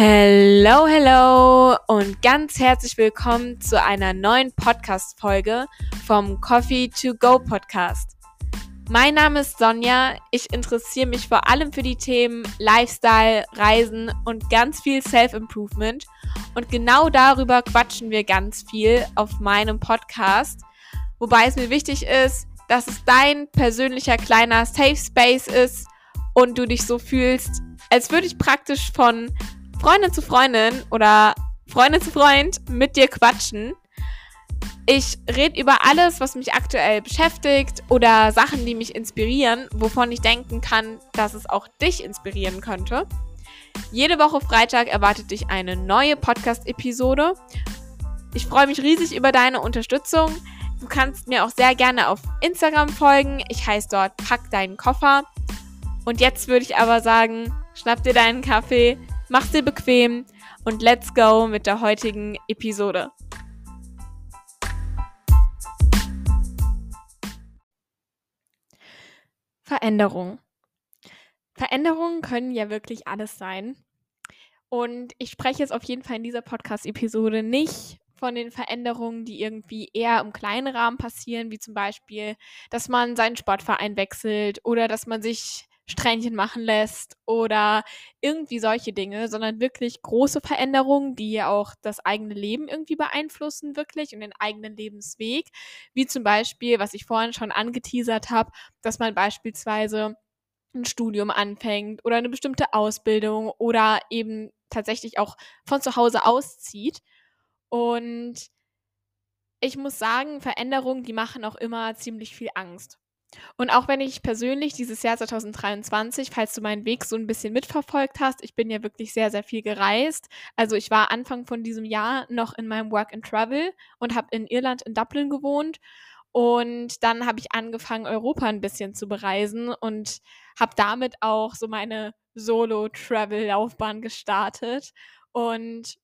Hello, hello und ganz herzlich willkommen zu einer neuen Podcast-Folge vom Coffee to Go Podcast. Mein Name ist Sonja. Ich interessiere mich vor allem für die Themen Lifestyle, Reisen und ganz viel Self-Improvement. Und genau darüber quatschen wir ganz viel auf meinem Podcast. Wobei es mir wichtig ist, dass es dein persönlicher kleiner Safe Space ist und du dich so fühlst, als würde ich praktisch von Freundin zu Freundin oder Freundin zu Freund mit dir quatschen. Ich rede über alles, was mich aktuell beschäftigt oder Sachen, die mich inspirieren, wovon ich denken kann, dass es auch dich inspirieren könnte. Jede Woche Freitag erwartet dich eine neue Podcast-Episode. Ich freue mich riesig über deine Unterstützung. Du kannst mir auch sehr gerne auf Instagram folgen. Ich heiße dort Pack deinen Koffer. Und jetzt würde ich aber sagen, schnapp dir deinen Kaffee, mach's dir bequem und let's go mit der heutigen Episode. Veränderung. Veränderungen können ja wirklich alles sein. Und ich spreche jetzt auf jeden Fall in dieser Podcast-Episode nicht von den Veränderungen, die irgendwie eher im kleinen Rahmen passieren, wie zum Beispiel, dass man seinen Sportverein wechselt oder dass man sich Strähnchen machen lässt oder irgendwie solche Dinge, sondern wirklich große Veränderungen, die auch das eigene Leben irgendwie beeinflussen, wirklich und den eigenen Lebensweg. Wie zum Beispiel, was ich vorhin schon angeteasert habe, dass man beispielsweise ein Studium anfängt oder eine bestimmte Ausbildung oder eben tatsächlich auch von zu Hause auszieht. Und ich muss sagen, Veränderungen, die machen auch immer ziemlich viel Angst. Und auch wenn ich persönlich dieses Jahr 2023, falls du meinen Weg so ein bisschen mitverfolgt hast, ich bin ja wirklich sehr, sehr viel gereist. Also ich war Anfang von diesem Jahr noch in meinem Work and Travel und habe in Irland, in Dublin gewohnt. Und dann habe ich angefangen, Europa ein bisschen zu bereisen und habe damit auch so meine Solo-Travel-Laufbahn gestartet. Und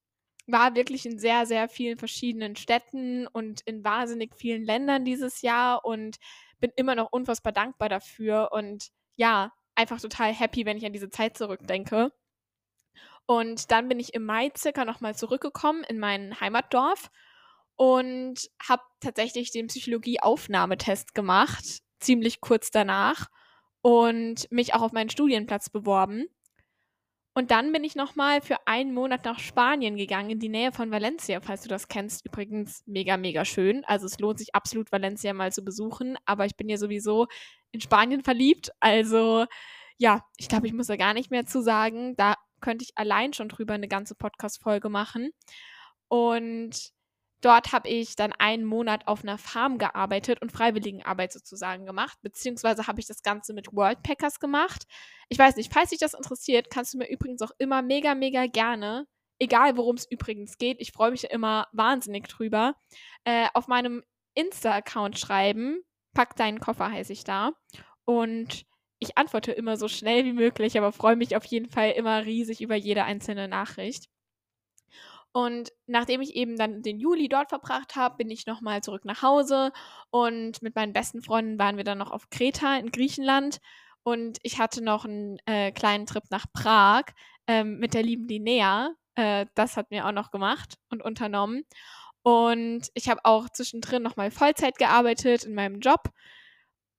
war wirklich in sehr, sehr vielen verschiedenen Städten und in wahnsinnig vielen Ländern dieses Jahr und bin immer noch unfassbar dankbar dafür und ja, einfach total happy, wenn ich an diese Zeit zurückdenke. Und dann bin ich im Mai circa nochmal zurückgekommen in mein Heimatdorf und habe tatsächlich den Psychologie-Aufnahmetest gemacht, ziemlich kurz danach und mich auch auf meinen Studienplatz beworben. Und dann bin ich nochmal für einen Monat nach Spanien gegangen, in die Nähe von Valencia, falls du das kennst. Übrigens mega, mega schön. Also es lohnt sich absolut, Valencia mal zu besuchen. Aber ich bin ja sowieso in Spanien verliebt. Also ja, ich glaube, ich muss da gar nicht mehr zu sagen. Da könnte ich allein schon drüber eine ganze Podcast-Folge machen. Und Dort habe ich dann einen Monat auf einer Farm gearbeitet und Freiwilligenarbeit sozusagen gemacht, beziehungsweise habe ich das Ganze mit Worldpackers gemacht. Ich weiß nicht, falls dich das interessiert, kannst du mir übrigens auch immer mega, mega gerne, egal worum es übrigens geht, ich freue mich immer wahnsinnig drüber, äh, auf meinem Insta-Account schreiben. Pack deinen Koffer heiße ich da. Und ich antworte immer so schnell wie möglich, aber freue mich auf jeden Fall immer riesig über jede einzelne Nachricht. Und nachdem ich eben dann den Juli dort verbracht habe, bin ich nochmal zurück nach Hause und mit meinen besten Freunden waren wir dann noch auf Kreta in Griechenland und ich hatte noch einen äh, kleinen Trip nach Prag ähm, mit der lieben Linnea. Äh, das hat mir auch noch gemacht und unternommen. Und ich habe auch zwischendrin nochmal Vollzeit gearbeitet in meinem Job.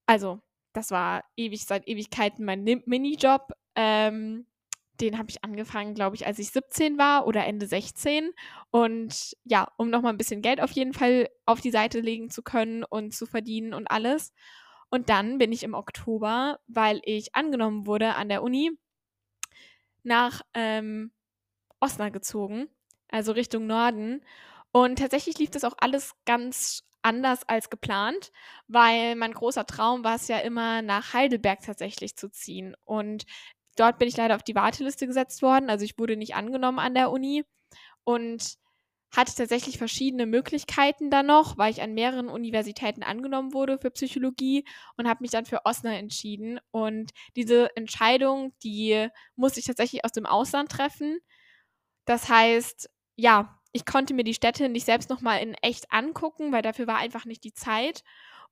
Also, das war ewig seit Ewigkeiten mein Minijob. Ähm, den habe ich angefangen, glaube ich, als ich 17 war oder Ende 16. Und ja, um nochmal ein bisschen Geld auf jeden Fall auf die Seite legen zu können und zu verdienen und alles. Und dann bin ich im Oktober, weil ich angenommen wurde an der Uni, nach ähm, Osnabrück gezogen, also Richtung Norden. Und tatsächlich lief das auch alles ganz anders als geplant, weil mein großer Traum war es ja immer, nach Heidelberg tatsächlich zu ziehen. Und Dort bin ich leider auf die Warteliste gesetzt worden. Also ich wurde nicht angenommen an der Uni und hatte tatsächlich verschiedene Möglichkeiten dann noch, weil ich an mehreren Universitäten angenommen wurde für Psychologie und habe mich dann für Osnabrück entschieden. Und diese Entscheidung, die musste ich tatsächlich aus dem Ausland treffen. Das heißt, ja, ich konnte mir die Städte nicht selbst nochmal in echt angucken, weil dafür war einfach nicht die Zeit.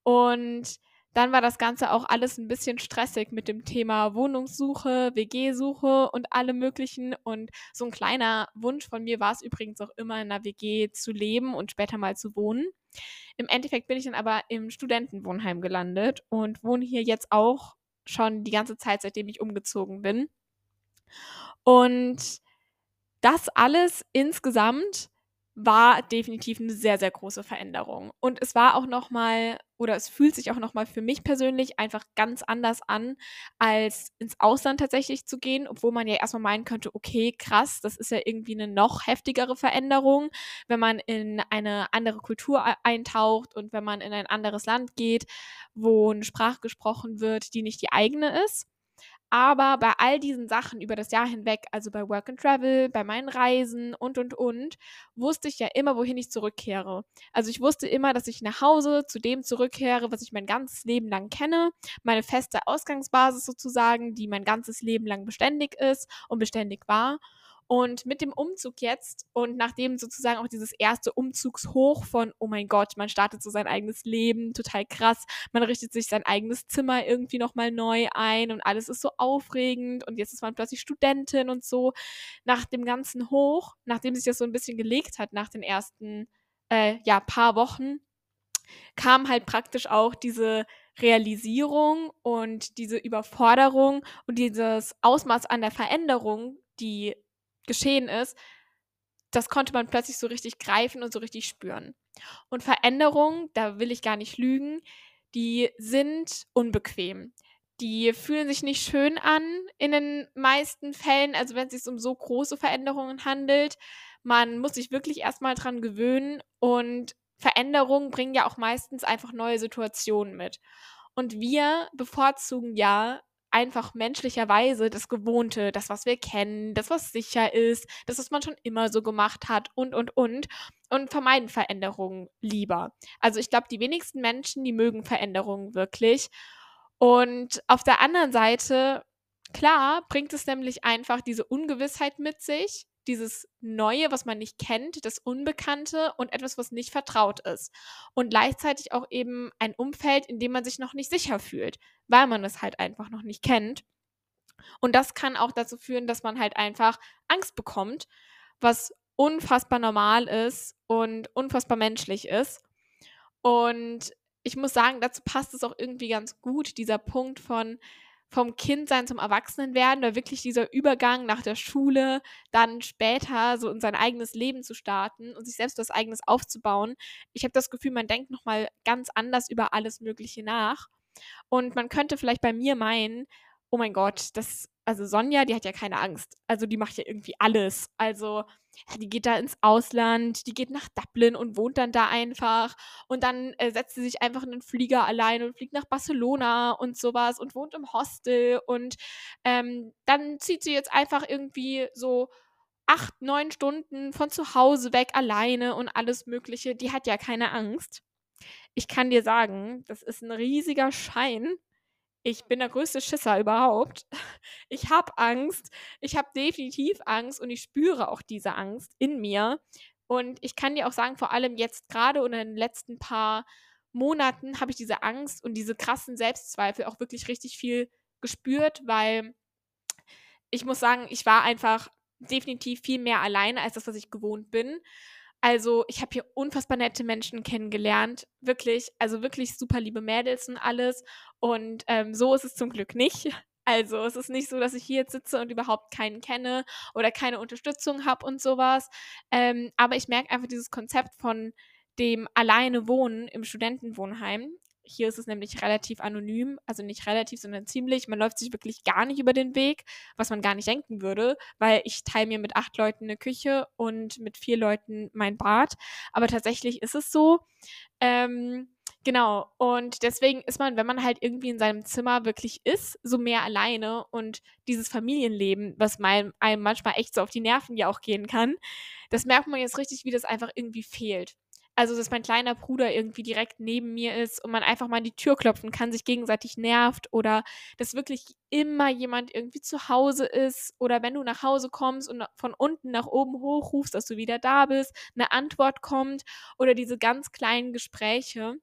Und dann war das Ganze auch alles ein bisschen stressig mit dem Thema Wohnungssuche, WG-Suche und allem Möglichen. Und so ein kleiner Wunsch von mir war es übrigens auch immer, in einer WG zu leben und später mal zu wohnen. Im Endeffekt bin ich dann aber im Studentenwohnheim gelandet und wohne hier jetzt auch schon die ganze Zeit, seitdem ich umgezogen bin. Und das alles insgesamt war definitiv eine sehr, sehr große Veränderung. Und es war auch noch mal oder es fühlt sich auch noch mal für mich persönlich einfach ganz anders an, als ins Ausland tatsächlich zu gehen, obwohl man ja erstmal meinen könnte, okay, krass, das ist ja irgendwie eine noch heftigere Veränderung, wenn man in eine andere Kultur eintaucht und wenn man in ein anderes Land geht, wo eine Sprache gesprochen wird, die nicht die eigene ist. Aber bei all diesen Sachen über das Jahr hinweg, also bei Work and Travel, bei meinen Reisen und, und, und, wusste ich ja immer, wohin ich zurückkehre. Also ich wusste immer, dass ich nach Hause zu dem zurückkehre, was ich mein ganzes Leben lang kenne, meine feste Ausgangsbasis sozusagen, die mein ganzes Leben lang beständig ist und beständig war. Und mit dem Umzug jetzt und nachdem sozusagen auch dieses erste Umzugshoch von, oh mein Gott, man startet so sein eigenes Leben, total krass, man richtet sich sein eigenes Zimmer irgendwie nochmal neu ein und alles ist so aufregend und jetzt ist man plötzlich Studentin und so. Nach dem ganzen Hoch, nachdem sich das so ein bisschen gelegt hat nach den ersten äh, ja, paar Wochen, kam halt praktisch auch diese Realisierung und diese Überforderung und dieses Ausmaß an der Veränderung, die geschehen ist, das konnte man plötzlich so richtig greifen und so richtig spüren. Und Veränderungen, da will ich gar nicht lügen, die sind unbequem. Die fühlen sich nicht schön an in den meisten Fällen, also wenn es sich um so große Veränderungen handelt. Man muss sich wirklich erstmal dran gewöhnen und Veränderungen bringen ja auch meistens einfach neue Situationen mit. Und wir bevorzugen ja einfach menschlicherweise das Gewohnte, das, was wir kennen, das, was sicher ist, das, was man schon immer so gemacht hat und, und, und. Und vermeiden Veränderungen lieber. Also ich glaube, die wenigsten Menschen, die mögen Veränderungen wirklich. Und auf der anderen Seite, klar, bringt es nämlich einfach diese Ungewissheit mit sich, dieses Neue, was man nicht kennt, das Unbekannte und etwas, was nicht vertraut ist. Und gleichzeitig auch eben ein Umfeld, in dem man sich noch nicht sicher fühlt, weil man es halt einfach noch nicht kennt. Und das kann auch dazu führen, dass man halt einfach Angst bekommt, was unfassbar normal ist und unfassbar menschlich ist. Und ich muss sagen, dazu passt es auch irgendwie ganz gut, dieser Punkt von, vom Kindsein zum Erwachsenenwerden oder wirklich dieser Übergang nach der Schule, dann später so in sein eigenes Leben zu starten und sich selbst was eigenes aufzubauen. Ich habe das Gefühl, man denkt nochmal ganz anders über alles Mögliche nach. Und man könnte vielleicht bei mir meinen, oh mein Gott, das also Sonja, die hat ja keine Angst. Also die macht ja irgendwie alles. Also die geht da ins Ausland, die geht nach Dublin und wohnt dann da einfach. Und dann äh, setzt sie sich einfach in den Flieger allein und fliegt nach Barcelona und sowas und wohnt im Hostel. Und ähm, dann zieht sie jetzt einfach irgendwie so acht, neun Stunden von zu Hause weg alleine und alles Mögliche. Die hat ja keine Angst. Ich kann dir sagen, das ist ein riesiger Schein, ich bin der größte Schisser überhaupt. Ich habe Angst. Ich habe definitiv Angst und ich spüre auch diese Angst in mir. Und ich kann dir auch sagen, vor allem jetzt gerade und in den letzten paar Monaten habe ich diese Angst und diese krassen Selbstzweifel auch wirklich richtig viel gespürt, weil ich muss sagen, ich war einfach definitiv viel mehr alleine als das, was ich gewohnt bin. Also, ich habe hier unfassbar nette Menschen kennengelernt. Wirklich, also wirklich super liebe Mädels und alles. Und ähm, so ist es zum Glück nicht. Also, es ist nicht so, dass ich hier jetzt sitze und überhaupt keinen kenne oder keine Unterstützung habe und sowas. Ähm, aber ich merke einfach dieses Konzept von dem alleine Wohnen im Studentenwohnheim hier ist es nämlich relativ anonym, also nicht relativ, sondern ziemlich. Man läuft sich wirklich gar nicht über den Weg, was man gar nicht denken würde, weil ich teile mir mit acht Leuten eine Küche und mit vier Leuten mein Bad. Aber tatsächlich ist es so. Ähm, genau. Und deswegen ist man, wenn man halt irgendwie in seinem Zimmer wirklich ist, so mehr alleine und dieses Familienleben, was einem manchmal echt so auf die Nerven ja auch gehen kann, das merkt man jetzt richtig, wie das einfach irgendwie fehlt. Also, dass mein kleiner Bruder irgendwie direkt neben mir ist und man einfach mal an die Tür klopfen kann, sich gegenseitig nervt oder dass wirklich immer jemand irgendwie zu Hause ist oder wenn du nach Hause kommst und von unten nach oben hochrufst, dass du wieder da bist, eine Antwort kommt oder diese ganz kleinen Gespräche.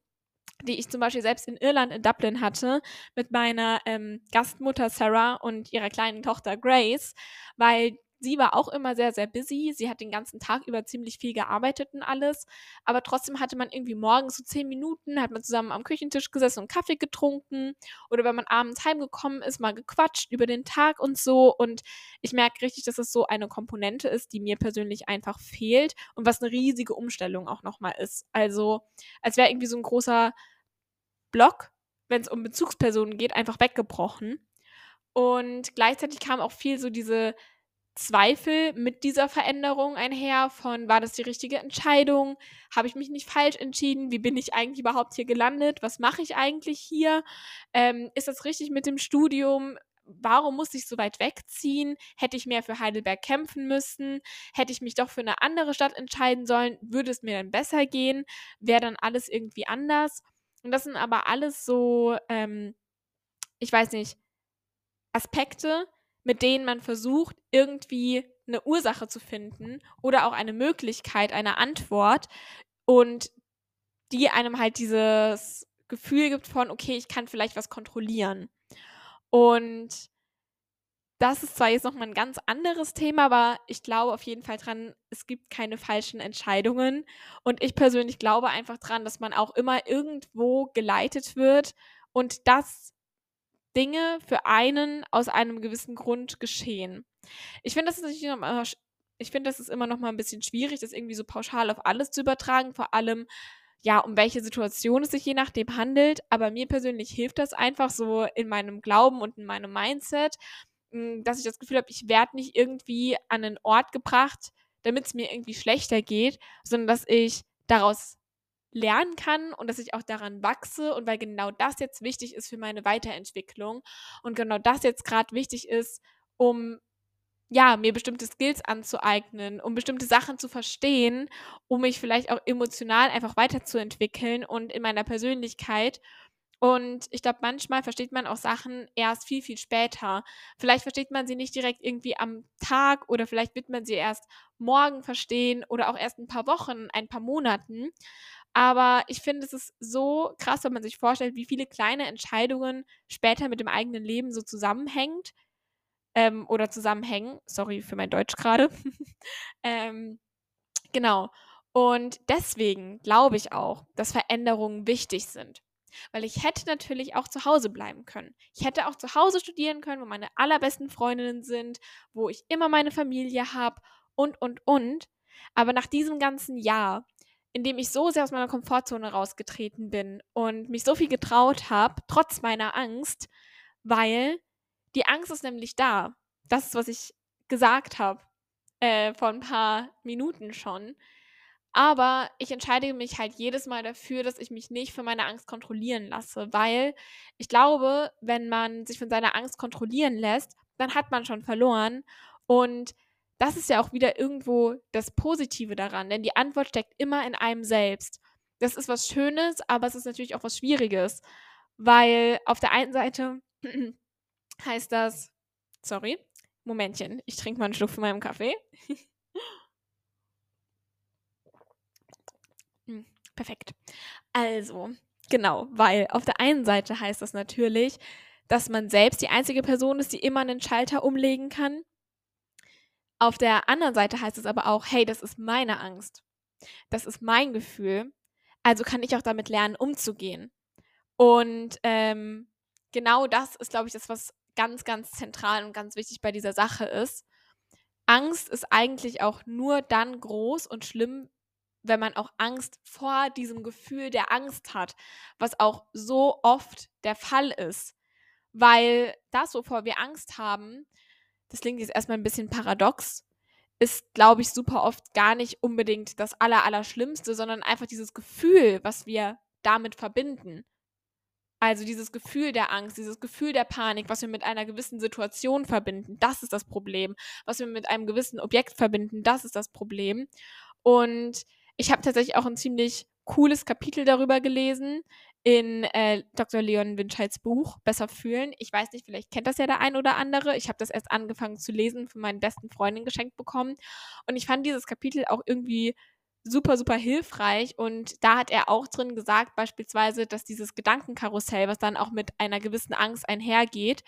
die ich zum Beispiel selbst in Irland, in Dublin hatte, mit meiner ähm, Gastmutter Sarah und ihrer kleinen Tochter Grace, weil sie war auch immer sehr, sehr busy. Sie hat den ganzen Tag über ziemlich viel gearbeitet und alles. Aber trotzdem hatte man irgendwie morgens so zehn Minuten, hat man zusammen am Küchentisch gesessen und Kaffee getrunken. Oder wenn man abends heimgekommen ist, mal gequatscht über den Tag und so. Und ich merke richtig, dass es so eine Komponente ist, die mir persönlich einfach fehlt und was eine riesige Umstellung auch nochmal ist. Also, als wäre irgendwie so ein großer Block, wenn es um Bezugspersonen geht, einfach weggebrochen. Und gleichzeitig kam auch viel so diese Zweifel mit dieser Veränderung einher von, war das die richtige Entscheidung? Habe ich mich nicht falsch entschieden? Wie bin ich eigentlich überhaupt hier gelandet? Was mache ich eigentlich hier? Ähm, ist das richtig mit dem Studium? Warum musste ich so weit wegziehen? Hätte ich mehr für Heidelberg kämpfen müssen? Hätte ich mich doch für eine andere Stadt entscheiden sollen? Würde es mir dann besser gehen? Wäre dann alles irgendwie anders? Und das sind aber alles so, ähm, ich weiß nicht, Aspekte, mit denen man versucht, irgendwie eine Ursache zu finden oder auch eine Möglichkeit, eine Antwort und die einem halt dieses Gefühl gibt von, okay, ich kann vielleicht was kontrollieren. Und das ist zwar jetzt nochmal ein ganz anderes Thema, aber ich glaube auf jeden Fall dran, es gibt keine falschen Entscheidungen. Und ich persönlich glaube einfach dran, dass man auch immer irgendwo geleitet wird und dass Dinge für einen aus einem gewissen Grund geschehen. Ich finde, das ist natürlich immer, ich finde, das ist immer noch mal ein bisschen schwierig, das irgendwie so pauschal auf alles zu übertragen, vor allem ja, um welche Situation es sich je nachdem handelt. Aber mir persönlich hilft das einfach so in meinem Glauben und in meinem Mindset, hm, dass ich das Gefühl habe, ich werde nicht irgendwie an einen Ort gebracht, damit es mir irgendwie schlechter geht, sondern dass ich daraus lernen kann und dass ich auch daran wachse und weil genau das jetzt wichtig ist für meine Weiterentwicklung und genau das jetzt gerade wichtig ist, um ja, mir bestimmte Skills anzueignen, um bestimmte Sachen zu verstehen, um mich vielleicht auch emotional einfach weiterzuentwickeln und in meiner Persönlichkeit. Und ich glaube, manchmal versteht man auch Sachen erst viel, viel später. Vielleicht versteht man sie nicht direkt irgendwie am Tag oder vielleicht wird man sie erst morgen verstehen oder auch erst ein paar Wochen, ein paar Monaten. Aber ich finde, es ist so krass, wenn man sich vorstellt, wie viele kleine Entscheidungen später mit dem eigenen Leben so zusammenhängt ähm, oder zusammenhängen. Sorry für mein Deutsch gerade. ähm, genau. Und deswegen glaube ich auch, dass Veränderungen wichtig sind. Weil ich hätte natürlich auch zu Hause bleiben können. Ich hätte auch zu Hause studieren können, wo meine allerbesten Freundinnen sind, wo ich immer meine Familie habe und, und, und. Aber nach diesem ganzen Jahr in dem ich so sehr aus meiner Komfortzone rausgetreten bin und mich so viel getraut habe, trotz meiner Angst, weil die Angst ist nämlich da. Das ist, was ich gesagt habe äh, vor ein paar Minuten schon. Aber ich entscheide mich halt jedes Mal dafür, dass ich mich nicht von meiner Angst kontrollieren lasse, weil ich glaube, wenn man sich von seiner Angst kontrollieren lässt, dann hat man schon verloren. Und das ist ja auch wieder irgendwo das Positive daran, denn die Antwort steckt immer in einem selbst. Das ist was Schönes, aber es ist natürlich auch was Schwieriges, weil auf der einen Seite heißt das, sorry, Momentchen, ich trinke mal einen Schluck von meinem Kaffee. hm, perfekt. Also, genau, weil auf der einen Seite heißt das natürlich, dass man selbst die einzige Person ist, die immer einen Schalter umlegen kann auf der anderen Seite heißt es aber auch, hey, das ist meine Angst. Das ist mein Gefühl. Also kann ich auch damit lernen, umzugehen. Und ähm, genau das ist, glaube ich, das, was ganz, ganz zentral und ganz wichtig bei dieser Sache ist. Angst ist eigentlich auch nur dann groß und schlimm, wenn man auch Angst vor diesem Gefühl der Angst hat, was auch so oft der Fall ist. Weil das, wovor wir Angst haben, das klingt jetzt erstmal ein bisschen paradox, ist, glaube ich, super oft gar nicht unbedingt das Aller, Allerschlimmste, sondern einfach dieses Gefühl, was wir damit verbinden. Also dieses Gefühl der Angst, dieses Gefühl der Panik, was wir mit einer gewissen Situation verbinden, das ist das Problem. Was wir mit einem gewissen Objekt verbinden, das ist das Problem. Und ich habe tatsächlich auch ein ziemlich cooles Kapitel darüber gelesen in äh, Dr. Leon Winscheids Buch Besser fühlen. Ich weiß nicht, vielleicht kennt das ja der ein oder andere. Ich habe das erst angefangen zu lesen, von meinen besten Freundinnen geschenkt bekommen. Und ich fand dieses Kapitel auch irgendwie super, super hilfreich. Und da hat er auch drin gesagt, beispielsweise, dass dieses Gedankenkarussell, was dann auch mit einer gewissen Angst einhergeht,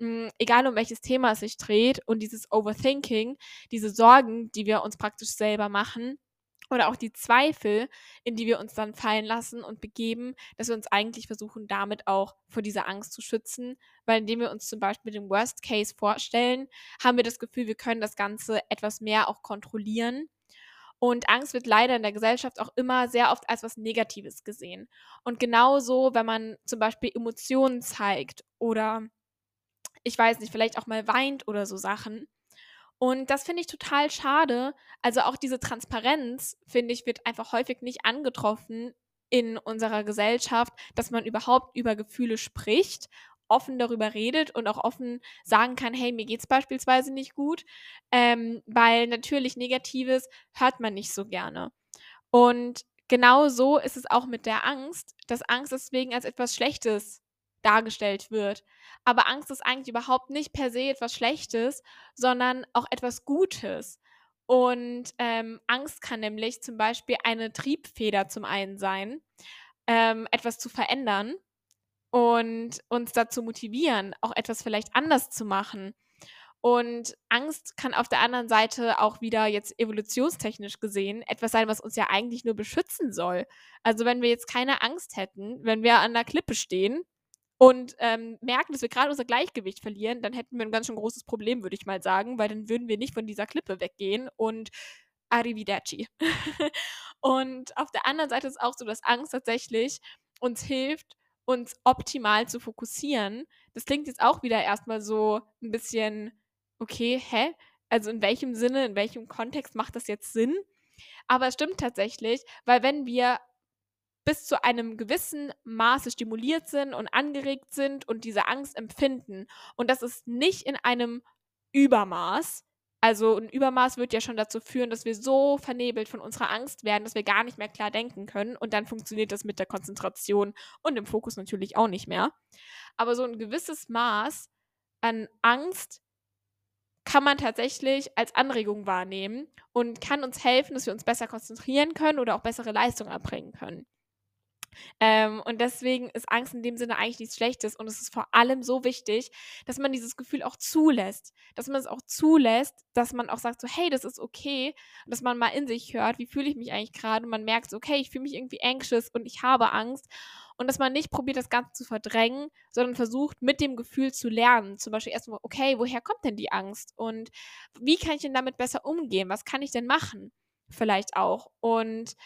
hm, egal um welches Thema es sich dreht, und dieses Overthinking, diese Sorgen, die wir uns praktisch selber machen, oder auch die Zweifel, in die wir uns dann fallen lassen und begeben, dass wir uns eigentlich versuchen, damit auch vor dieser Angst zu schützen, weil indem wir uns zum Beispiel den Worst Case vorstellen, haben wir das Gefühl, wir können das Ganze etwas mehr auch kontrollieren und Angst wird leider in der Gesellschaft auch immer sehr oft als was Negatives gesehen. Und genauso, wenn man zum Beispiel Emotionen zeigt oder ich weiß nicht, vielleicht auch mal weint oder so Sachen. Und das finde ich total schade. Also auch diese Transparenz, finde ich, wird einfach häufig nicht angetroffen in unserer Gesellschaft, dass man überhaupt über Gefühle spricht offen darüber redet und auch offen sagen kann, hey, mir geht es beispielsweise nicht gut, ähm, weil natürlich Negatives hört man nicht so gerne. Und genau so ist es auch mit der Angst, dass Angst deswegen als etwas Schlechtes dargestellt wird. Aber Angst ist eigentlich überhaupt nicht per se etwas Schlechtes, sondern auch etwas Gutes. Und ähm, Angst kann nämlich zum Beispiel eine Triebfeder zum einen sein, ähm, etwas zu verändern und uns dazu motivieren, auch etwas vielleicht anders zu machen. Und Angst kann auf der anderen Seite auch wieder jetzt evolutionstechnisch gesehen etwas sein, was uns ja eigentlich nur beschützen soll. Also wenn wir jetzt keine Angst hätten, wenn wir an der Klippe stehen und ähm, merken, dass wir gerade unser Gleichgewicht verlieren, dann hätten wir ein ganz schön großes Problem, würde ich mal sagen, weil dann würden wir nicht von dieser Klippe weggehen und arrivederci. und auf der anderen Seite ist es auch so, dass Angst tatsächlich uns hilft, uns optimal zu fokussieren. Das klingt jetzt auch wieder erstmal so ein bisschen, okay, hä? Also in welchem Sinne, in welchem Kontext macht das jetzt Sinn? Aber es stimmt tatsächlich, weil wenn wir bis zu einem gewissen Maße stimuliert sind und angeregt sind und diese Angst empfinden, und das ist nicht in einem Übermaß, also ein Übermaß wird ja schon dazu führen, dass wir so vernebelt von unserer Angst werden, dass wir gar nicht mehr klar denken können. Und dann funktioniert das mit der Konzentration und dem Fokus natürlich auch nicht mehr. Aber so ein gewisses Maß an Angst kann man tatsächlich als Anregung wahrnehmen und kann uns helfen, dass wir uns besser konzentrieren können oder auch bessere Leistungen erbringen können. Ähm, und deswegen ist Angst in dem Sinne eigentlich nichts Schlechtes. Und es ist vor allem so wichtig, dass man dieses Gefühl auch zulässt. Dass man es auch zulässt, dass man auch sagt, so, hey, das ist okay. Und dass man mal in sich hört, wie fühle ich mich eigentlich gerade. Und man merkt, so, okay, ich fühle mich irgendwie anxious und ich habe Angst. Und dass man nicht probiert, das Ganze zu verdrängen, sondern versucht, mit dem Gefühl zu lernen. Zum Beispiel erstmal, okay, woher kommt denn die Angst? Und wie kann ich denn damit besser umgehen? Was kann ich denn machen? Vielleicht auch. Und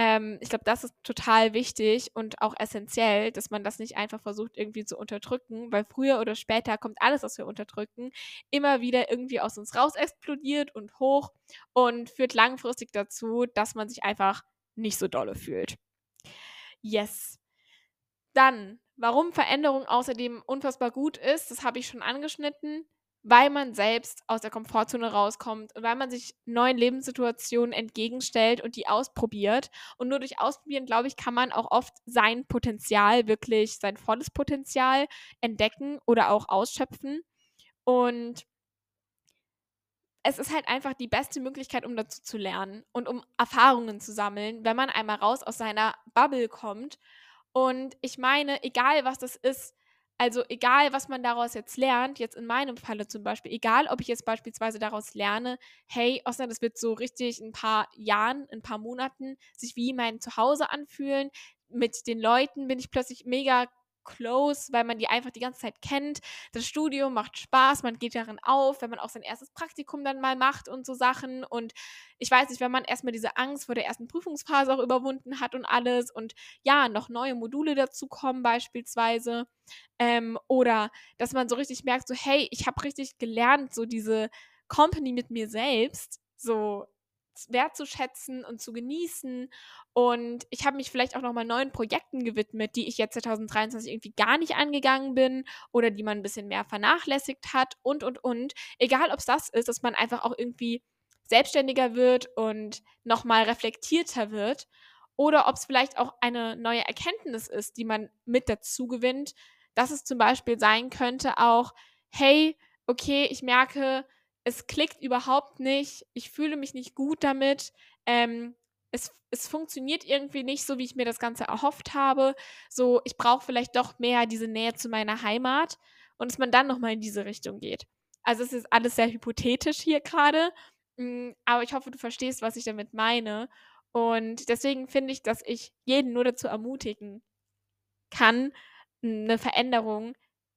ähm, ich glaube, das ist total wichtig und auch essentiell, dass man das nicht einfach versucht, irgendwie zu unterdrücken, weil früher oder später kommt alles, was wir unterdrücken, immer wieder irgendwie aus uns raus explodiert und hoch und führt langfristig dazu, dass man sich einfach nicht so dolle fühlt. Yes. Dann, warum Veränderung außerdem unfassbar gut ist, das habe ich schon angeschnitten weil man selbst aus der Komfortzone rauskommt und weil man sich neuen Lebenssituationen entgegenstellt und die ausprobiert. Und nur durch Ausprobieren, glaube ich, kann man auch oft sein Potenzial, wirklich sein volles Potenzial entdecken oder auch ausschöpfen. Und es ist halt einfach die beste Möglichkeit, um dazu zu lernen und um Erfahrungen zu sammeln, wenn man einmal raus aus seiner Bubble kommt. Und ich meine, egal was das ist, also egal, was man daraus jetzt lernt, jetzt in meinem Falle zum Beispiel, egal, ob ich jetzt beispielsweise daraus lerne, hey, Osna, das wird so richtig in ein paar Jahren, in ein paar Monaten sich wie mein Zuhause anfühlen. Mit den Leuten bin ich plötzlich mega close, weil man die einfach die ganze Zeit kennt. Das Studium macht Spaß, man geht darin auf, wenn man auch sein erstes Praktikum dann mal macht und so Sachen. Und ich weiß nicht, wenn man erstmal diese Angst vor der ersten Prüfungsphase auch überwunden hat und alles und ja, noch neue Module dazu kommen beispielsweise. Ähm, oder dass man so richtig merkt, so hey, ich habe richtig gelernt, so diese Company mit mir selbst, so wertzuschätzen und zu genießen. Und ich habe mich vielleicht auch nochmal neuen Projekten gewidmet, die ich jetzt 2023 irgendwie gar nicht angegangen bin oder die man ein bisschen mehr vernachlässigt hat und, und, und. Egal, ob es das ist, dass man einfach auch irgendwie selbstständiger wird und nochmal reflektierter wird oder ob es vielleicht auch eine neue Erkenntnis ist, die man mit dazu gewinnt, dass es zum Beispiel sein könnte auch, hey, okay, ich merke, es klickt überhaupt nicht, ich fühle mich nicht gut damit, ähm, es, es funktioniert irgendwie nicht so, wie ich mir das Ganze erhofft habe. So, ich brauche vielleicht doch mehr diese Nähe zu meiner Heimat und dass man dann nochmal in diese Richtung geht. Also es ist alles sehr hypothetisch hier gerade, mm, aber ich hoffe, du verstehst, was ich damit meine. Und deswegen finde ich, dass ich jeden nur dazu ermutigen kann, eine Veränderung,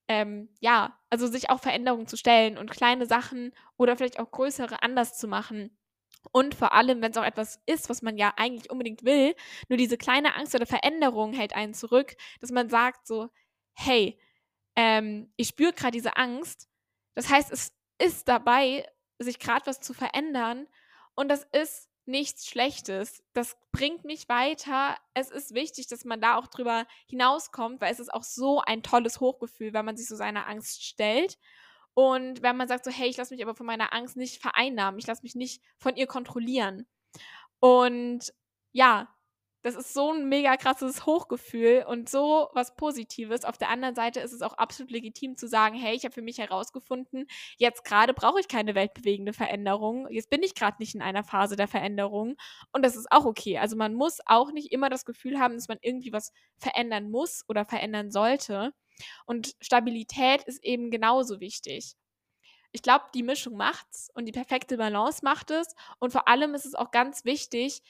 ähm, ja, also sich auch Veränderungen zu stellen und kleine Sachen oder vielleicht auch größere anders zu machen. Und vor allem, wenn es auch etwas ist, was man ja eigentlich unbedingt will, nur diese kleine Angst oder Veränderung hält einen zurück, dass man sagt so, hey, ähm, ich spüre gerade diese Angst. Das heißt, es ist dabei, sich gerade was zu verändern und das ist nichts Schlechtes. Das bringt mich weiter. Es ist wichtig, dass man da auch drüber hinauskommt, weil es ist auch so ein tolles Hochgefühl, wenn man sich so seiner Angst stellt. Und wenn man sagt so, hey, ich lasse mich aber von meiner Angst nicht vereinnahmen, ich lasse mich nicht von ihr kontrollieren. Und ja, das ist so ein mega krasses Hochgefühl und so was Positives. Auf der anderen Seite ist es auch absolut legitim zu sagen, hey, ich habe für mich herausgefunden, jetzt gerade brauche ich keine weltbewegende Veränderung. Jetzt bin ich gerade nicht in einer Phase der Veränderung und das ist auch okay. Also man muss auch nicht immer das Gefühl haben, dass man irgendwie was verändern muss oder verändern sollte. Und Stabilität ist eben genauso wichtig. Ich glaube, die Mischung macht's und die perfekte Balance macht es. Und vor allem ist es auch ganz wichtig,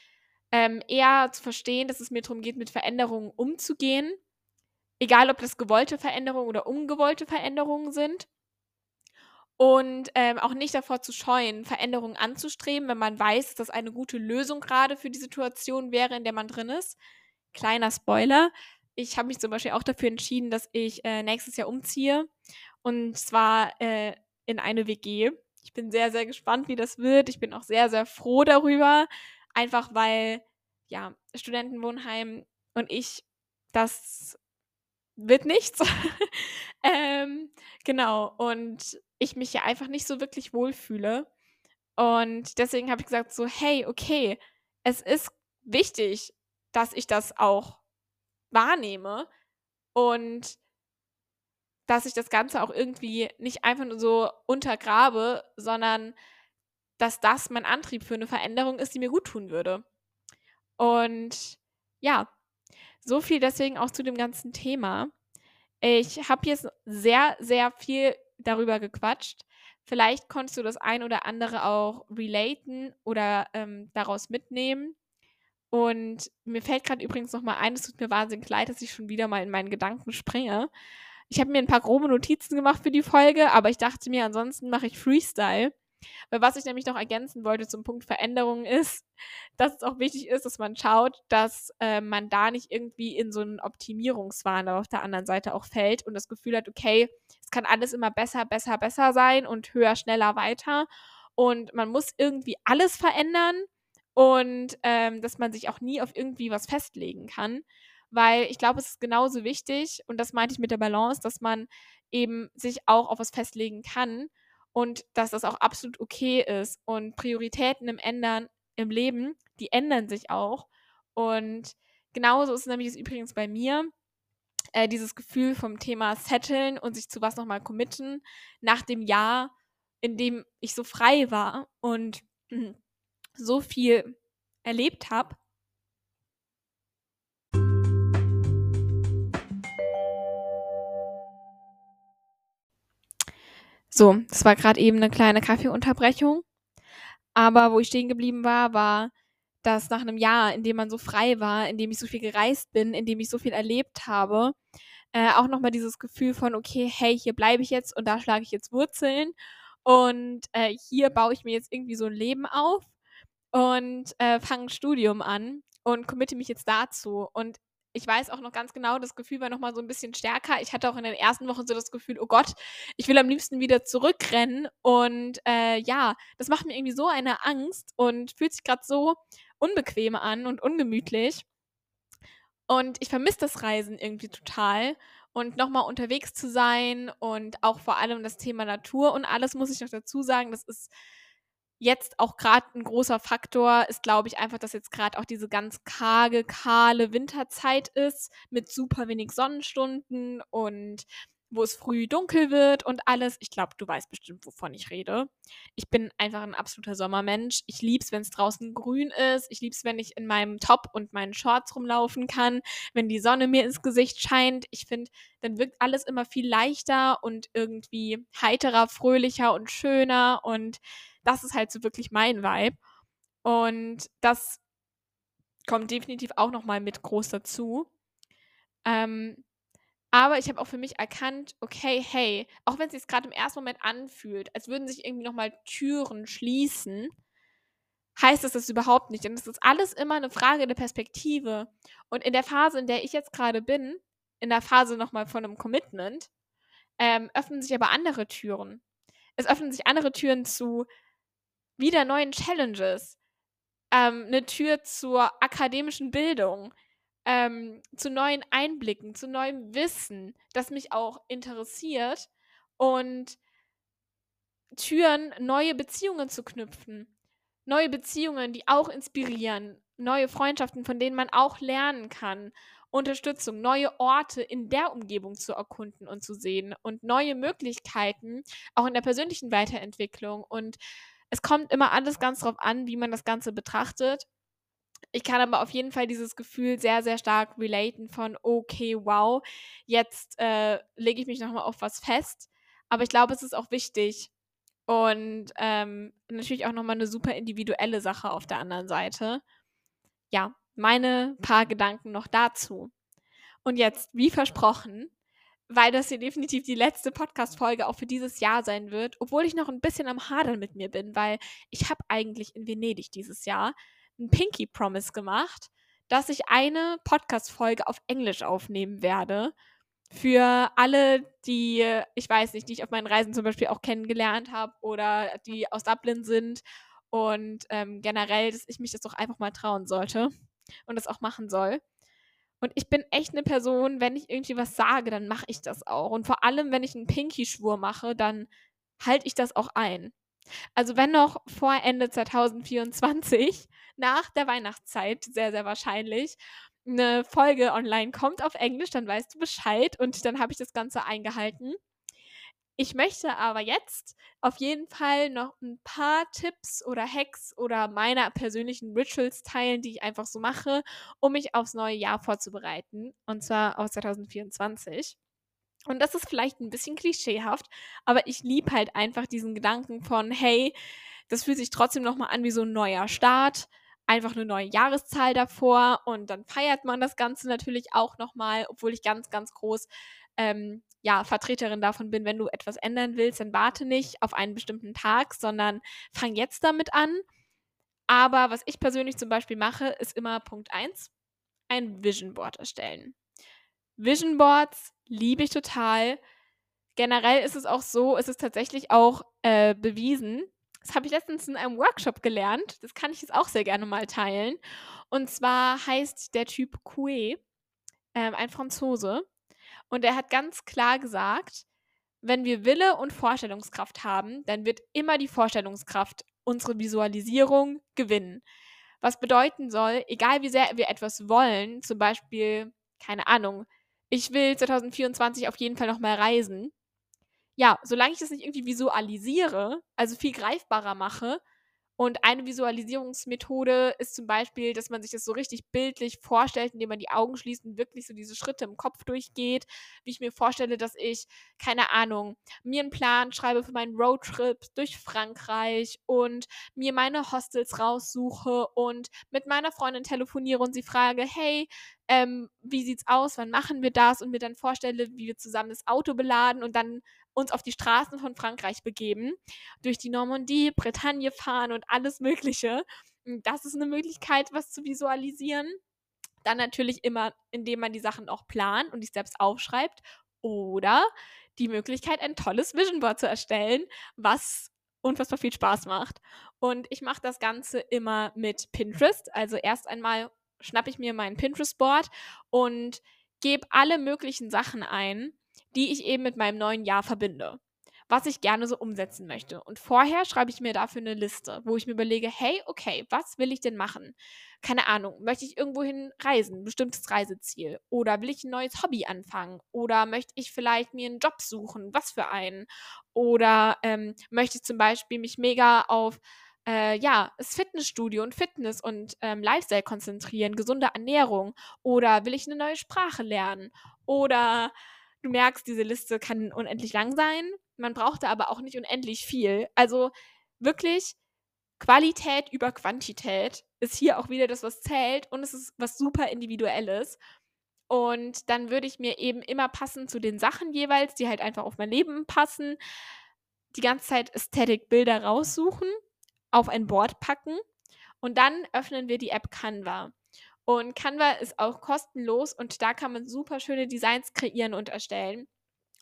ähm, eher zu verstehen, dass es mir darum geht, mit Veränderungen umzugehen. Egal, ob das gewollte Veränderungen oder ungewollte Veränderungen sind. Und ähm, auch nicht davor zu scheuen, Veränderungen anzustreben, wenn man weiß, dass das eine gute Lösung gerade für die Situation wäre, in der man drin ist. Kleiner Spoiler. Ich habe mich zum Beispiel auch dafür entschieden, dass ich äh, nächstes Jahr umziehe. Und zwar äh, in eine WG. Ich bin sehr, sehr gespannt, wie das wird. Ich bin auch sehr, sehr froh darüber. Einfach weil, ja, Studentenwohnheim und ich, das wird nichts. ähm, genau. Und ich mich ja einfach nicht so wirklich wohlfühle. Und deswegen habe ich gesagt, so, hey, okay, es ist wichtig, dass ich das auch wahrnehme und dass ich das Ganze auch irgendwie nicht einfach nur so untergrabe, sondern dass das mein Antrieb für eine Veränderung ist, die mir gut tun würde. Und ja, so viel deswegen auch zu dem ganzen Thema. Ich habe jetzt sehr, sehr viel darüber gequatscht. Vielleicht konntest du das ein oder andere auch relaten oder ähm, daraus mitnehmen. Und mir fällt gerade übrigens noch mal ein, es tut mir wahnsinnig leid, dass ich schon wieder mal in meinen Gedanken springe. Ich habe mir ein paar grobe Notizen gemacht für die Folge, aber ich dachte mir, ansonsten mache ich Freestyle. Weil was ich nämlich noch ergänzen wollte zum Punkt Veränderungen ist, dass es auch wichtig ist, dass man schaut, dass äh, man da nicht irgendwie in so einen Optimierungswahn auf der anderen Seite auch fällt und das Gefühl hat, okay, es kann alles immer besser, besser, besser sein und höher, schneller, weiter. Und man muss irgendwie alles verändern und ähm, dass man sich auch nie auf irgendwie was festlegen kann. Weil ich glaube, es ist genauso wichtig, und das meinte ich mit der Balance, dass man eben sich auch auf was festlegen kann und dass das auch absolut okay ist. Und Prioritäten im Ändern im Leben, die ändern sich auch. Und genauso ist es nämlich übrigens bei mir. Äh, dieses Gefühl vom Thema Setteln und sich zu was nochmal committen nach dem Jahr, in dem ich so frei war und so viel erlebt habe, So, das war gerade eben eine kleine Kaffeeunterbrechung. Aber wo ich stehen geblieben war, war, dass nach einem Jahr, in dem man so frei war, in dem ich so viel gereist bin, in dem ich so viel erlebt habe, äh, auch nochmal dieses Gefühl von, okay, hey, hier bleibe ich jetzt und da schlage ich jetzt Wurzeln und äh, hier baue ich mir jetzt irgendwie so ein Leben auf und äh, fange ein Studium an und committe mich jetzt dazu. Und ich weiß auch noch ganz genau, das Gefühl war noch mal so ein bisschen stärker. Ich hatte auch in den ersten Wochen so das Gefühl, oh Gott, ich will am liebsten wieder zurückrennen. Und äh, ja, das macht mir irgendwie so eine Angst und fühlt sich gerade so unbequem an und ungemütlich. Und ich vermisse das Reisen irgendwie total. Und nochmal unterwegs zu sein und auch vor allem das Thema Natur und alles muss ich noch dazu sagen, das ist jetzt auch gerade ein großer Faktor ist, glaube ich, einfach, dass jetzt gerade auch diese ganz karge, kahle Winterzeit ist mit super wenig Sonnenstunden und wo es früh dunkel wird und alles. Ich glaube, du weißt bestimmt, wovon ich rede. Ich bin einfach ein absoluter Sommermensch. Ich liebe es, wenn es draußen grün ist. Ich liebe es, wenn ich in meinem Top und meinen Shorts rumlaufen kann, wenn die Sonne mir ins Gesicht scheint. Ich finde, dann wirkt alles immer viel leichter und irgendwie heiterer, fröhlicher und schöner. Und das ist halt so wirklich mein Vibe. Und das kommt definitiv auch nochmal mit groß dazu. Ähm, aber ich habe auch für mich erkannt, okay, hey, auch wenn es sich gerade im ersten Moment anfühlt, als würden sich irgendwie nochmal Türen schließen, heißt das das überhaupt nicht. Denn es ist alles immer eine Frage der Perspektive. Und in der Phase, in der ich jetzt gerade bin, in der Phase nochmal von einem Commitment, ähm, öffnen sich aber andere Türen. Es öffnen sich andere Türen zu wieder neuen Challenges. Ähm, eine Tür zur akademischen Bildung, ähm, zu neuen Einblicken, zu neuem Wissen, das mich auch interessiert und Türen, neue Beziehungen zu knüpfen. Neue Beziehungen, die auch inspirieren, neue Freundschaften, von denen man auch lernen kann, Unterstützung, neue Orte in der Umgebung zu erkunden und zu sehen und neue Möglichkeiten, auch in der persönlichen Weiterentwicklung. Und es kommt immer alles ganz drauf an, wie man das Ganze betrachtet ich kann aber auf jeden Fall dieses Gefühl sehr, sehr stark relaten von, okay, wow, jetzt äh, lege ich mich nochmal auf was fest. Aber ich glaube, es ist auch wichtig und ähm, natürlich auch nochmal eine super individuelle Sache auf der anderen Seite. Ja, meine paar Gedanken noch dazu. Und jetzt, wie versprochen, weil das hier definitiv die letzte Podcast-Folge auch für dieses Jahr sein wird, obwohl ich noch ein bisschen am Hadern mit mir bin, weil ich habe eigentlich in Venedig dieses Jahr einen Pinky Promise gemacht, dass ich eine Podcast-Folge auf Englisch aufnehmen werde. Für alle, die, ich weiß nicht, die ich auf meinen Reisen zum Beispiel auch kennengelernt habe oder die aus Dublin sind und ähm, generell, dass ich mich das doch einfach mal trauen sollte und das auch machen soll. Und ich bin echt eine Person, wenn ich irgendwie was sage, dann mache ich das auch. Und vor allem, wenn ich einen Pinky-Schwur mache, dann halte ich das auch ein. Also wenn noch vor Ende 2024, nach der Weihnachtszeit, sehr, sehr wahrscheinlich, eine Folge online kommt auf Englisch, dann weißt du Bescheid und dann habe ich das Ganze eingehalten. Ich möchte aber jetzt auf jeden Fall noch ein paar Tipps oder Hacks oder meine persönlichen Rituals teilen, die ich einfach so mache, um mich aufs neue Jahr vorzubereiten. Und zwar aus 2024. Und das ist vielleicht ein bisschen klischeehaft, aber ich liebe halt einfach diesen Gedanken von, hey, das fühlt sich trotzdem nochmal an wie so ein neuer Start, einfach eine neue Jahreszahl davor und dann feiert man das Ganze natürlich auch nochmal, obwohl ich ganz, ganz groß ähm, ja, Vertreterin davon bin, wenn du etwas ändern willst, dann warte nicht auf einen bestimmten Tag, sondern fang jetzt damit an. Aber was ich persönlich zum Beispiel mache, ist immer Punkt 1, ein Vision Board erstellen. Vision Boards liebe ich total. Generell ist es auch so, es ist tatsächlich auch äh, bewiesen. Das habe ich letztens in einem Workshop gelernt. Das kann ich jetzt auch sehr gerne mal teilen. Und zwar heißt der Typ Coué, äh, ein Franzose. Und er hat ganz klar gesagt, wenn wir Wille und Vorstellungskraft haben, dann wird immer die Vorstellungskraft unsere Visualisierung gewinnen. Was bedeuten soll, egal wie sehr wir etwas wollen, zum Beispiel, keine Ahnung, ich will 2024 auf jeden Fall nochmal reisen. Ja, solange ich das nicht irgendwie visualisiere, also viel greifbarer mache, und eine Visualisierungsmethode ist zum Beispiel, dass man sich das so richtig bildlich vorstellt, indem man die Augen schließt und wirklich so diese Schritte im Kopf durchgeht. Wie ich mir vorstelle, dass ich, keine Ahnung, mir einen Plan schreibe für meinen Roadtrip durch Frankreich und mir meine Hostels raussuche und mit meiner Freundin telefoniere und sie frage, hey, ähm, wie sieht's aus, wann machen wir das und mir dann vorstelle, wie wir zusammen das Auto beladen und dann uns auf die Straßen von Frankreich begeben, durch die Normandie, Bretagne fahren und alles Mögliche. Das ist eine Möglichkeit, was zu visualisieren. Dann natürlich immer, indem man die Sachen auch plant und die Steps aufschreibt. Oder die Möglichkeit, ein tolles Vision Board zu erstellen, was unfassbar viel Spaß macht. Und ich mache das Ganze immer mit Pinterest. Also erst einmal schnappe ich mir mein Pinterest-Board und gebe alle möglichen Sachen ein, die ich eben mit meinem neuen Jahr verbinde. was ich gerne so umsetzen möchte. Und vorher schreibe ich mir dafür eine Liste, wo ich mir überlege, hey, okay, was will ich denn machen? Keine Ahnung, möchte ich irgendwohin reisen, ein bestimmtes Reiseziel? Oder will ich ein neues Hobby anfangen? Oder möchte ich vielleicht mir einen Job suchen? Was für einen? Oder ähm, möchte ich zum Beispiel mich mega auf äh, ja, das Fitnessstudio und Fitness und ähm, Lifestyle konzentrieren, gesunde Ernährung oder will ich eine neue Sprache lernen oder du merkst, diese Liste kann unendlich lang sein, man braucht da aber auch nicht unendlich viel. Also wirklich Qualität über Quantität ist hier auch wieder das, was zählt und es ist was super individuelles. Und dann würde ich mir eben immer passend zu den Sachen jeweils, die halt einfach auf mein Leben passen, die ganze Zeit Ästhetik-Bilder raussuchen auf ein Board packen und dann öffnen wir die App Canva. Und Canva ist auch kostenlos und da kann man super schöne Designs kreieren und erstellen.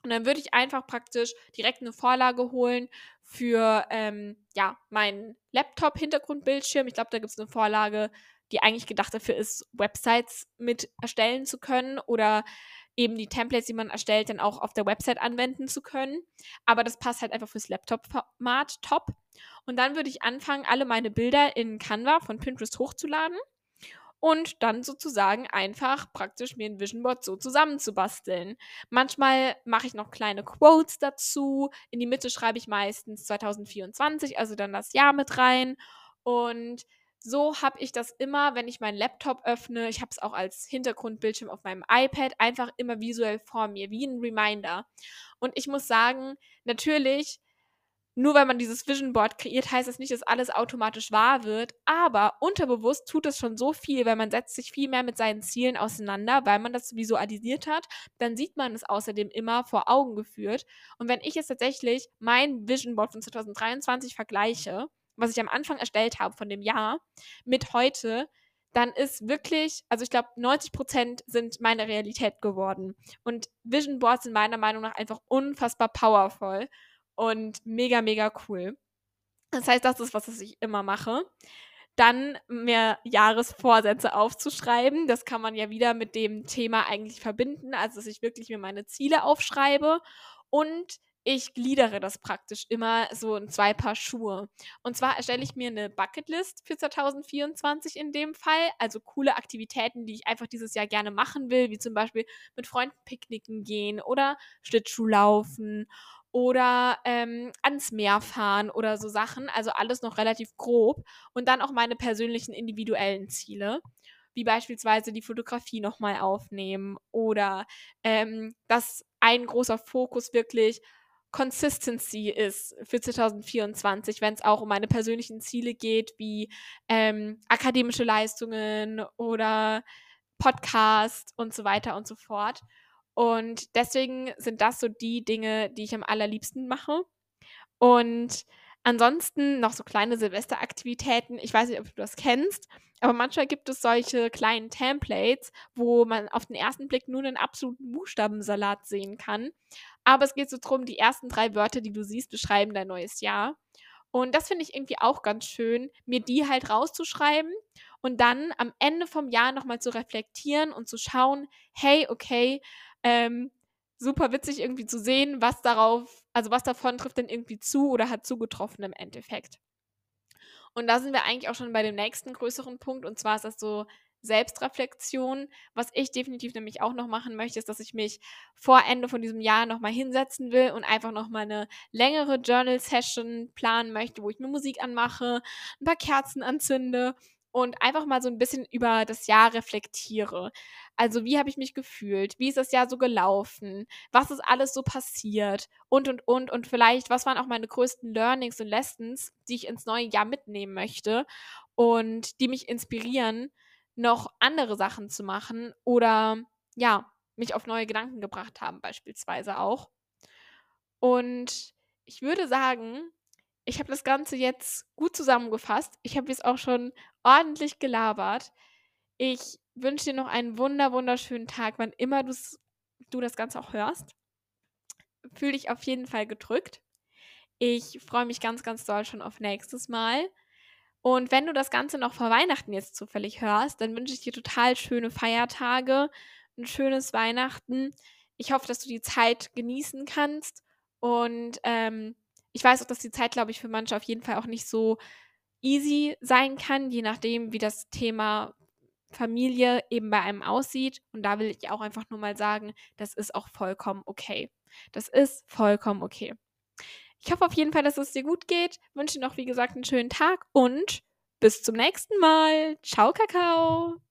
Und dann würde ich einfach praktisch direkt eine Vorlage holen für ähm, ja, meinen Laptop-Hintergrundbildschirm. Ich glaube, da gibt es eine Vorlage, die eigentlich gedacht dafür ist, Websites mit erstellen zu können oder eben die Templates, die man erstellt, dann auch auf der Website anwenden zu können. Aber das passt halt einfach fürs Laptop-Format top. Und dann würde ich anfangen, alle meine Bilder in Canva von Pinterest hochzuladen und dann sozusagen einfach praktisch mir ein Vision Board so zusammenzubasteln. Manchmal mache ich noch kleine Quotes dazu. In die Mitte schreibe ich meistens 2024, also dann das Jahr mit rein. Und so habe ich das immer, wenn ich meinen Laptop öffne. Ich habe es auch als Hintergrundbildschirm auf meinem iPad einfach immer visuell vor mir, wie ein Reminder. Und ich muss sagen, natürlich nur weil man dieses Vision Board kreiert, heißt das nicht, dass alles automatisch wahr wird. Aber unterbewusst tut es schon so viel, weil man setzt sich viel mehr mit seinen Zielen auseinander, weil man das visualisiert hat. Dann sieht man es außerdem immer vor Augen geführt. Und wenn ich jetzt tatsächlich mein Vision Board von 2023 vergleiche, was ich am Anfang erstellt habe von dem Jahr, mit heute, dann ist wirklich, also ich glaube, 90 Prozent sind meine Realität geworden. Und Vision Boards sind meiner Meinung nach einfach unfassbar powerful und mega, mega cool. Das heißt, das ist was, was ich immer mache. Dann mir Jahresvorsätze aufzuschreiben. Das kann man ja wieder mit dem Thema eigentlich verbinden, also dass ich wirklich mir meine Ziele aufschreibe und ich gliedere das praktisch immer so in zwei Paar Schuhe. Und zwar erstelle ich mir eine Bucketlist für 2024 in dem Fall. Also coole Aktivitäten, die ich einfach dieses Jahr gerne machen will, wie zum Beispiel mit Freunden picknicken gehen oder Schlittschuh laufen oder ähm, ans Meer fahren oder so Sachen. Also alles noch relativ grob. Und dann auch meine persönlichen individuellen Ziele, wie beispielsweise die Fotografie nochmal aufnehmen oder ähm, dass ein großer Fokus wirklich Consistency ist für 2024, wenn es auch um meine persönlichen Ziele geht, wie ähm, akademische Leistungen oder Podcast und so weiter und so fort. Und deswegen sind das so die Dinge, die ich am allerliebsten mache. Und ansonsten noch so kleine Silvesteraktivitäten. Ich weiß nicht, ob du das kennst, aber manchmal gibt es solche kleinen Templates, wo man auf den ersten Blick nur einen absoluten Buchstabensalat sehen kann. Aber es geht so drum, die ersten drei Wörter, die du siehst, beschreiben dein neues Jahr. Und das finde ich irgendwie auch ganz schön, mir die halt rauszuschreiben und dann am Ende vom Jahr nochmal zu reflektieren und zu schauen, hey, okay, ähm, super witzig irgendwie zu sehen, was darauf, also was davon trifft denn irgendwie zu oder hat zugetroffen im Endeffekt. Und da sind wir eigentlich auch schon bei dem nächsten größeren Punkt und zwar ist das so Selbstreflexion. Was ich definitiv nämlich auch noch machen möchte, ist, dass ich mich vor Ende von diesem Jahr nochmal hinsetzen will und einfach nochmal eine längere Journal-Session planen möchte, wo ich mir Musik anmache, ein paar Kerzen anzünde und einfach mal so ein bisschen über das Jahr reflektiere. Also, wie habe ich mich gefühlt? Wie ist das Jahr so gelaufen? Was ist alles so passiert? Und, und, und. Und vielleicht, was waren auch meine größten Learnings und Lessons, die ich ins neue Jahr mitnehmen möchte und die mich inspirieren, noch andere Sachen zu machen oder ja, mich auf neue Gedanken gebracht haben, beispielsweise auch. Und ich würde sagen, ich habe das Ganze jetzt gut zusammengefasst. Ich habe jetzt auch schon ordentlich gelabert. Ich wünsche dir noch einen wunder, wunderschönen Tag, wann immer du das Ganze auch hörst. Fühl dich auf jeden Fall gedrückt. Ich freue mich ganz, ganz doll schon auf nächstes Mal. Und wenn du das Ganze noch vor Weihnachten jetzt zufällig hörst, dann wünsche ich dir total schöne Feiertage, ein schönes Weihnachten. Ich hoffe, dass du die Zeit genießen kannst Und ähm, ich weiß auch, dass die Zeit, glaube ich, für manche auf jeden Fall auch nicht so easy sein kann, je nachdem, wie das Thema Familie eben bei einem aussieht. Und da will ich auch einfach nur mal sagen, das ist auch vollkommen okay. Das ist vollkommen okay. Ich hoffe auf jeden Fall, dass es dir gut geht. Wünsche noch, wie gesagt, einen schönen Tag und bis zum nächsten Mal. Ciao, Kakao.